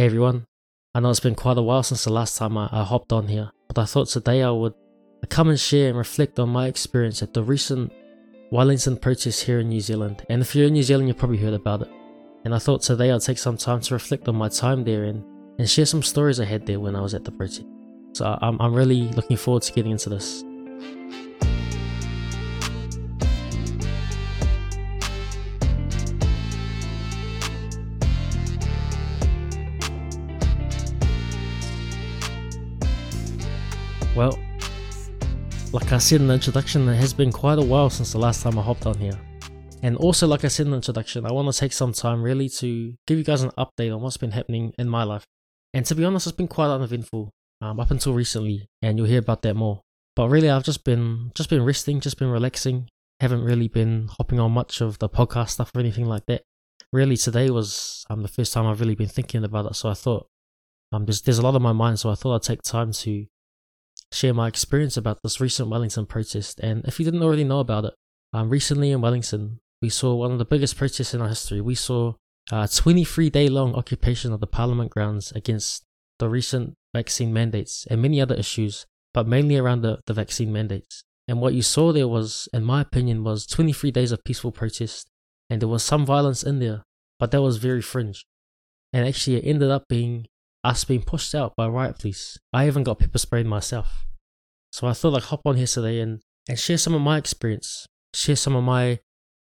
Hey everyone, I know it's been quite a while since the last time I, I hopped on here, but I thought today I would come and share and reflect on my experience at the recent Wellington protest here in New Zealand. And if you're in New Zealand, you've probably heard about it. And I thought today I'd take some time to reflect on my time there and, and share some stories I had there when I was at the protest. So I'm, I'm really looking forward to getting into this. Well, like I said in the introduction, it has been quite a while since the last time I hopped on here. And also, like I said in the introduction, I want to take some time really to give you guys an update on what's been happening in my life. And to be honest, it's been quite uneventful um, up until recently, and you'll hear about that more. But really, I've just been just been resting, just been relaxing. Haven't really been hopping on much of the podcast stuff or anything like that. Really, today was um, the first time I've really been thinking about it. So I thought um, there's there's a lot on my mind, so I thought I'd take time to share my experience about this recent Wellington protest. And if you didn't already know about it, um, recently in Wellington, we saw one of the biggest protests in our history. We saw a 23 day long occupation of the Parliament grounds against the recent vaccine mandates and many other issues, but mainly around the, the vaccine mandates. And what you saw there was, in my opinion, was 23 days of peaceful protest, and there was some violence in there, but that was very fringe. And actually, it ended up being us being pushed out by riot police. I even got pepper sprayed myself. So I thought I'd hop on here today and, and share some of my experience, share some of my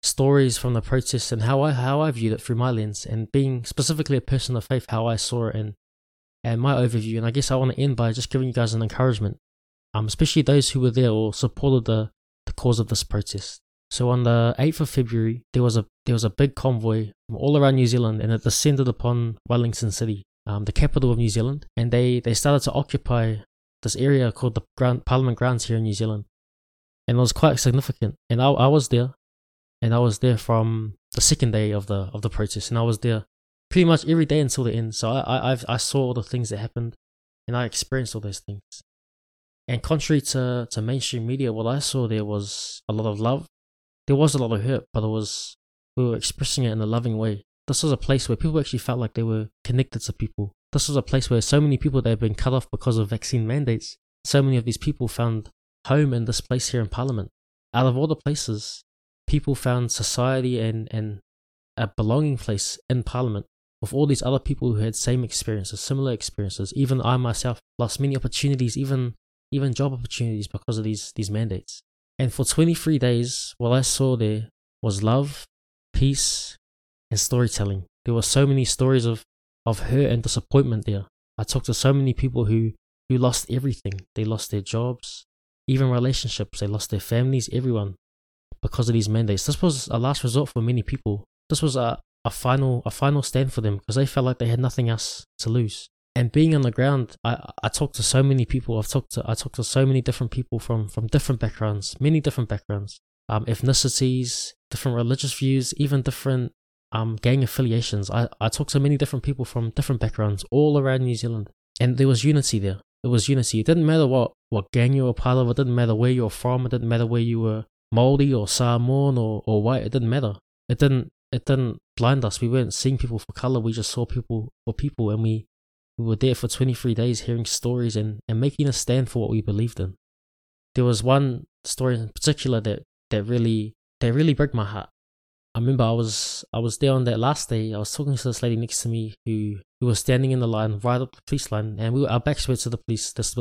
stories from the protests and how I how I viewed it through my lens and being specifically a person of faith, how I saw it and and my overview. And I guess I want to end by just giving you guys an encouragement, um, especially those who were there or supported the, the cause of this protest. So on the 8th of February, there was a there was a big convoy from all around New Zealand, and it descended upon Wellington City um, the capital of New Zealand, and they, they started to occupy this area called the Grand, Parliament Grounds here in New Zealand. And it was quite significant. And I, I was there, and I was there from the second day of the of the protest, and I was there pretty much every day until the end. So I I I saw all the things that happened, and I experienced all those things. And contrary to, to mainstream media, what I saw there was a lot of love. There was a lot of hurt, but it was we were expressing it in a loving way this was a place where people actually felt like they were connected to people. This was a place where so many people that had been cut off because of vaccine mandates, so many of these people found home in this place here in Parliament. Out of all the places, people found society and, and a belonging place in Parliament with all these other people who had same experiences, similar experiences. Even I myself lost many opportunities, even even job opportunities because of these these mandates. And for 23 days, what I saw there was love, peace, and storytelling. There were so many stories of, of hurt and disappointment there. I talked to so many people who, who lost everything. They lost their jobs, even relationships, they lost their families, everyone because of these mandates. This was a last resort for many people. This was a, a final a final stand for them because they felt like they had nothing else to lose. And being on the ground, I, I talked to so many people. I've talked to I talked to so many different people from from different backgrounds, many different backgrounds, um, ethnicities, different religious views, even different um, gang affiliations. I, I talked to many different people from different backgrounds all around New Zealand, and there was unity there. It was unity. It didn't matter what, what gang you were part of, it didn't matter where you were from, it didn't matter where you were Maori or Samoan or, or white, it didn't matter. It didn't it didn't blind us. We weren't seeing people for colour, we just saw people for people and we, we were there for 23 days hearing stories and, and making a stand for what we believed in. There was one story in particular that, that really that really broke my heart. I remember I was I was there on that last day. I was talking to this lady next to me who who was standing in the line right up the police line, and we were, our backs were to the police this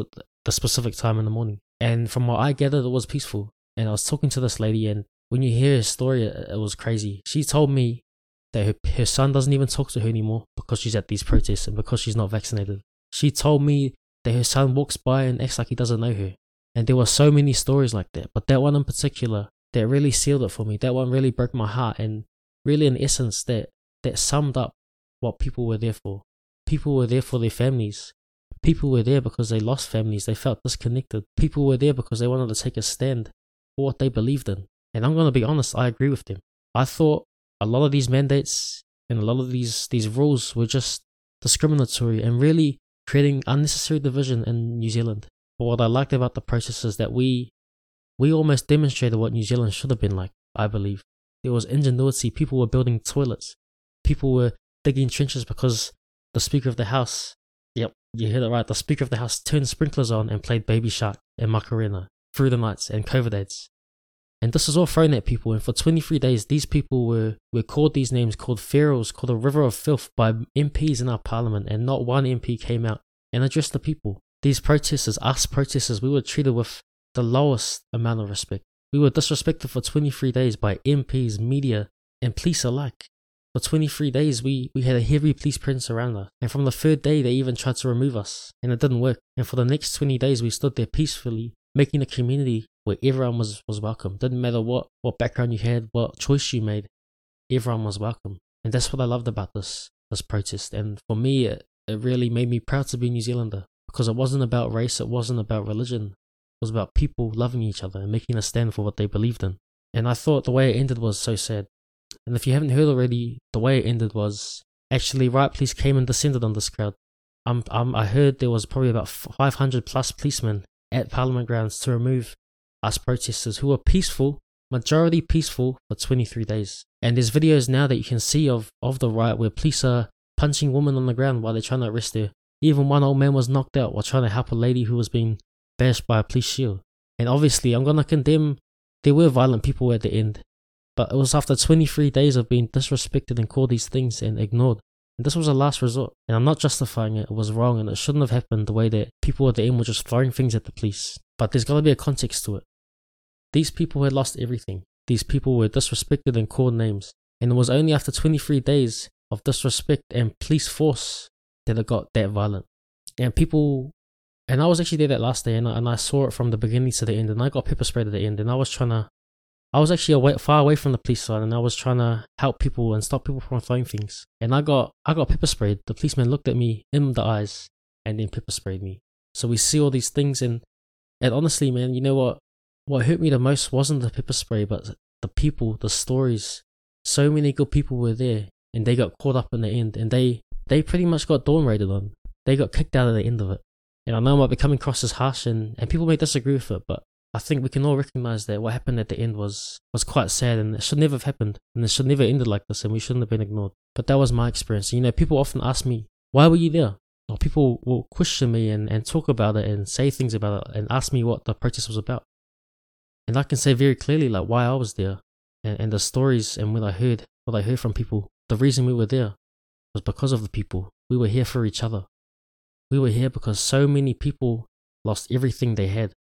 the specific time in the morning. And from what I gathered, it was peaceful. And I was talking to this lady, and when you hear her story, it, it was crazy. She told me that her, her son doesn't even talk to her anymore because she's at these protests and because she's not vaccinated. She told me that her son walks by and acts like he doesn't know her. And there were so many stories like that, but that one in particular that really sealed it for me. That one really broke my heart and really in essence that that summed up what people were there for. People were there for their families. People were there because they lost families. They felt disconnected. People were there because they wanted to take a stand for what they believed in. And I'm going to be honest, I agree with them. I thought a lot of these mandates and a lot of these, these rules were just discriminatory and really creating unnecessary division in New Zealand. But what I liked about the process is that we we almost demonstrated what New Zealand should have been like, I believe. There was ingenuity. People were building toilets. People were digging trenches because the Speaker of the House, yep, you heard it right, the Speaker of the House turned sprinklers on and played Baby Shark and Macarena through the nights and COVID aids. And this is all thrown at people. And for 23 days, these people were, were called these names, called pharaohs, called a river of filth by MPs in our parliament. And not one MP came out and addressed the people. These protesters, us protesters, we were treated with the lowest amount of respect. We were disrespected for 23 days by MPs, media, and police alike. For 23 days, we, we had a heavy police presence around us. And from the third day, they even tried to remove us. And it didn't work. And for the next 20 days, we stood there peacefully, making a community where everyone was, was welcome. Didn't matter what, what background you had, what choice you made, everyone was welcome. And that's what I loved about this, this protest. And for me, it, it really made me proud to be a New Zealander because it wasn't about race, it wasn't about religion. Was about people loving each other and making a stand for what they believed in. And I thought the way it ended was so sad. And if you haven't heard already, the way it ended was actually riot police came and descended on this crowd. Um, um, I heard there was probably about 500 plus policemen at Parliament grounds to remove us protesters who were peaceful, majority peaceful for 23 days. And there's videos now that you can see of, of the riot where police are punching women on the ground while they're trying to arrest her. Even one old man was knocked out while trying to help a lady who was being bashed by a police shield. And obviously, I'm to condemn there were violent people at the end, but it was after 23 days of being disrespected and called these things and ignored. And this was a last resort. And I'm not justifying it, it was wrong and it shouldn't have happened the way that people at the end were just throwing things at the police. But there's got to be a context to it. These people had lost everything. These people were disrespected and called names. And it was only after 23 days of disrespect and police force that it got that violent. And people, and I was actually there that last day and I, and I saw it from the beginning to the end. And I got pepper sprayed at the end. And I was trying to I was actually away, far away from the police side, and I was trying to help people and stop people from throwing things. And I got I got pepper sprayed. The policeman looked at me in the eyes and then pepper sprayed me. So we see all these things, and and honestly, man, you know what? What hurt me the most wasn't the pepper spray, but the people, the stories. So many good people were there, and they got caught up in the end, and they they pretty much got dawn raided on. They got kicked out at the end of it. And I know I might be coming across as harsh, and, and people may disagree with it, but I think we can all recognize that what happened at the end was was quite sad and it should never have happened and it should never ended like this and we shouldn't have been ignored. But that was my experience. You know, people often ask me, why were you there? Or people will question me and, and talk about it and say things about it and ask me what the protest was about. And I can say very clearly like why I was there and, and the stories and what I heard what I heard from people. The reason we were there was because of the people. We were here for each other. We were here because so many people lost everything they had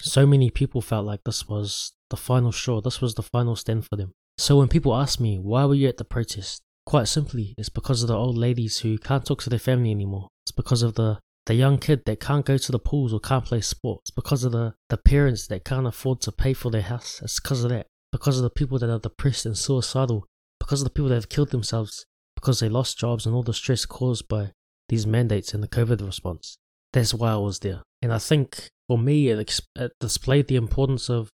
so many people felt like this was the final straw, this was the final stand for them. So when people ask me, why were you at the protest? Quite simply, it's because of the old ladies who can't talk to their family anymore. It's because of the, the young kid that can't go to the pools or can't play sports. It's because of the, the parents that can't afford to pay for their house. It's because of that. Because of the people that are depressed and suicidal. Because of the people that have killed themselves. Because they lost jobs and all the stress caused by these mandates and the COVID response. That's why I was there. And I think for me, it, it displayed the importance of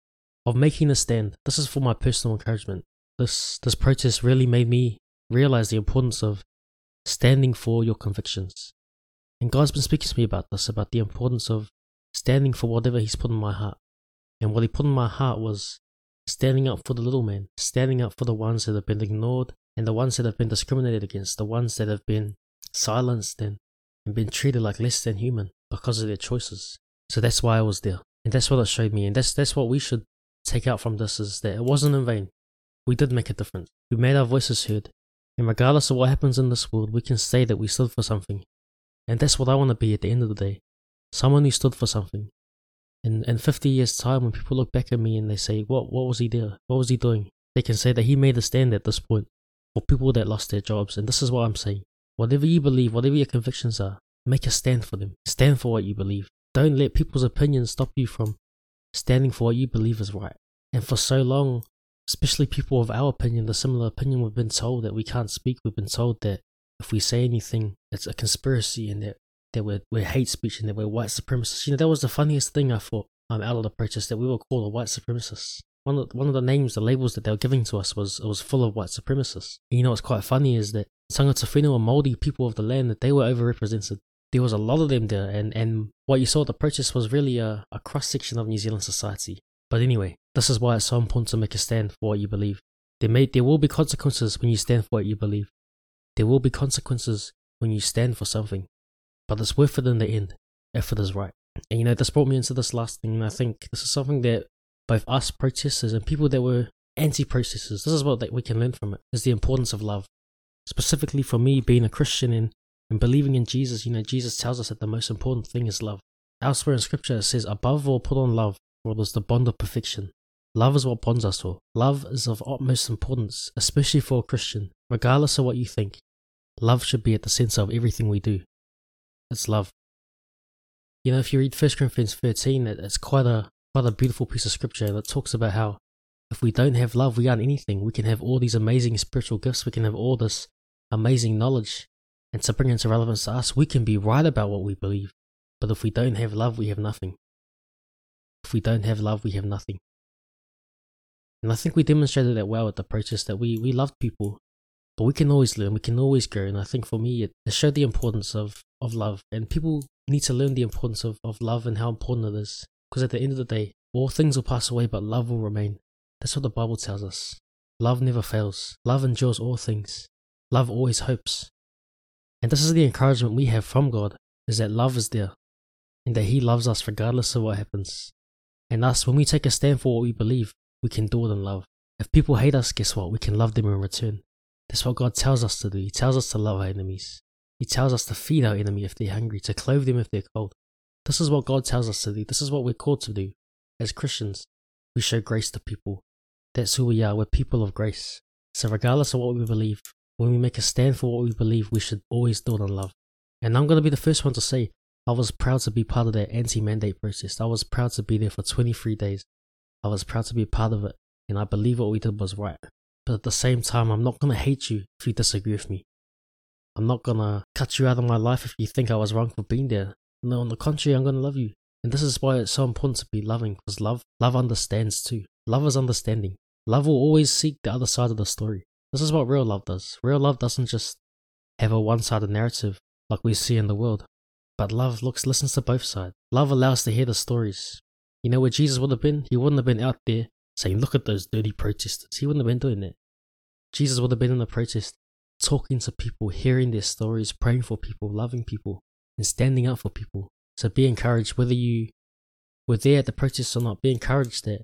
of making a stand. This is for my personal encouragement. This this protest really made me realize the importance of standing for your convictions. And God's been speaking to me about this, about the importance of standing for whatever He's put in my heart. And what He put in my heart was standing up for the little man, standing up for the ones that have been ignored and the ones that have been discriminated against, the ones that have been silenced and, and been treated like less than human because of their choices. So that's why I was there. And that's what it showed me. And that's that's what we should take out from this is that it wasn't in vain. We did make a difference. We made our voices heard. And regardless of what happens in this world, we can say that we stood for something. And that's what I want to be at the end of the day. Someone who stood for something. In in fifty years' time when people look back at me and they say, What what was he there? What was he doing? They can say that he made a stand at this point for people that lost their jobs. And this is what I'm saying. Whatever you believe, whatever your convictions are, make a stand for them. Stand for what you believe. Don't let people's opinions stop you from standing for what you believe is right. And for so long, especially people of our opinion, the similar opinion, we've been told that we can't speak. We've been told that if we say anything, it's a conspiracy and that, that we're, we're hate speech and that we're white supremacists. You know, that was the funniest thing I thought um, out of the protest that we were called a white supremacists. One of, one of the names, the labels that they were giving to us was it was full of white supremacists. And you know what's quite funny is that Tangata Whenua or Māori people of the land, that they were overrepresented there was a lot of them there, and, and what you saw the protest was really a, a cross section of New Zealand society. But anyway, this is why it's so important to make a stand for what you believe. There may there will be consequences when you stand for what you believe. There will be consequences when you stand for something, but it's worth it in the end if it is right. And you know, this brought me into this last thing, and I think this is something that both us protesters and people that were anti-protesters, this is what that we can learn from it, is the importance of love. Specifically for me, being a Christian and, and believing in Jesus, you know, Jesus tells us that the most important thing is love. Elsewhere in scripture it says, above all put on love, for it is the bond of perfection. Love is what bonds us all. Love is of utmost importance, especially for a Christian. Regardless of what you think, love should be at the center of everything we do. It's love. You know, if you read 1 Corinthians 13, it's quite a quite a beautiful piece of scripture that talks about how if we don't have love, we aren't anything. We can have all these amazing spiritual gifts, we can have all this amazing knowledge, and to bring into relevance to us, we can be right about what we believe. But if we don't have love, we have nothing. If we don't have love, we have nothing. And I think we demonstrated that well at the protest that we, we loved people, but we can always learn, we can always grow. And I think for me, it, it showed the importance of, of love. And people need to learn the importance of, of love and how important it is. Because at the end of the day, all things will pass away, but love will remain. That's what the Bible tells us. Love never fails. Love endures all things. Love always hopes. And this is the encouragement we have from God, is that love is there, and that He loves us regardless of what happens. And us, when we take a stand for what we believe, we can do it in love. If people hate us, guess what? We can love them in return. That's what God tells us to do. He tells us to love our enemies. He tells us to feed our enemy if they're hungry, to clothe them if they're cold. This is what God tells us to do. This is what we're called to do. As Christians, we show grace to people. That's who we are. We're people of grace. So, regardless of what we believe, when we make a stand for what we believe, we should always do it love. And I'm going to be the first one to say, I was proud to be part of that anti mandate protest. I was proud to be there for 23 days. I was proud to be part of it. And I believe what we did was right. But at the same time, I'm not going to hate you if you disagree with me. I'm not going to cut you out of my life if you think I was wrong for being there. No, on the contrary, I'm going to love you. And this is why it's so important to be loving, because love, love understands too. Love is understanding. Love will always seek the other side of the story. This is what real love does. Real love doesn't just have a one-sided narrative like we see in the world, but love looks listens to both sides. Love allows to hear the stories. You know where Jesus would have been? He wouldn't have been out there saying, "Look at those dirty protesters." He wouldn't have been doing that. Jesus would have been in the protest, talking to people, hearing their stories, praying for people, loving people, and standing up for people. So be encouraged, whether you were there at the protest or not. Be encouraged that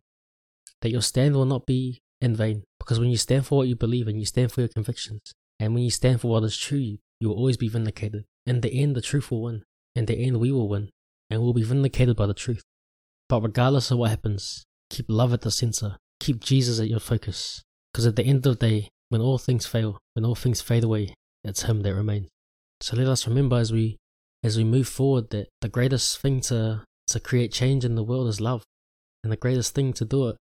that your stand will not be in vain. Because when you stand for what you believe and you stand for your convictions, and when you stand for what is true, you, will always be vindicated. In the end, the truth will win. In the end, we will win, and we'll be vindicated by the truth. But regardless of what happens, keep love at the center. Keep Jesus at your focus. Because at the end of the day, when all things fail, when all things fade away, it's Him that remains. So let us remember as we as we move forward that the greatest thing to to create change in the world is love, and the greatest thing to do it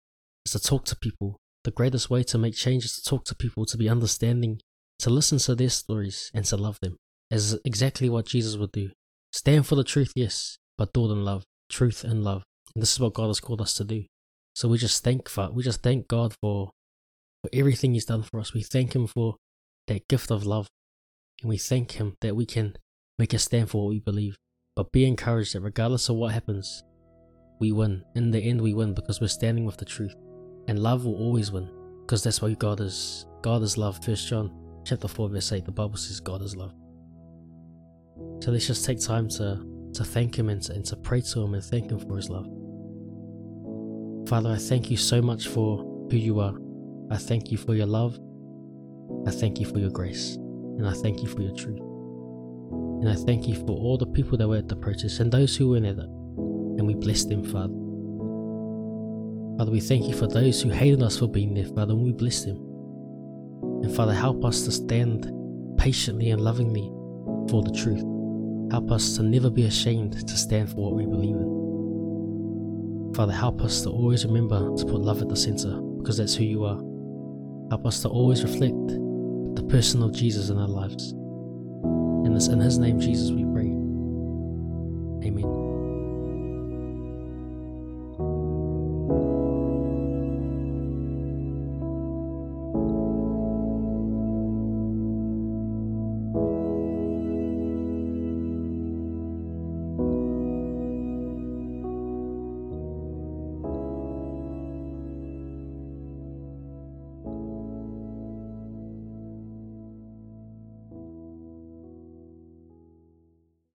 is to talk to people. The greatest way to make change is to talk to people, to be understanding, to listen to their stories, and to love them. As exactly what Jesus would do. Stand for the truth, yes, but do it in love. Truth and love. And this is what God has called us to do. So we just thank for we just thank God for for everything He's done for us. We thank Him for that gift of love. And we thank Him that we can make a stand for what we believe. But be encouraged that regardless of what happens, we win. In the end, we win because we're standing with the truth and love will always win because that's why God is God is love. First John chapter 4 verse 8 the Bible says God is love. So let's just take time to to thank him and to, and to pray to him and thank him for his love. Father, I thank you so much for who you are. I thank you for your love. I thank you for your grace. And I thank you for your truth. And I thank you for all the people that were at the protest and those who were there. And we bless them, Father. Father, we thank you for those who hated us for being there, Father, and we bless them. And Father, help us to stand patiently and lovingly for the truth. Help us to never be ashamed to stand for what we believe in. Father, help us to always remember to put love at the center because that's who you are. Help us to always reflect the person of Jesus in our lives. And it's in His name, Jesus, we pray. Amen.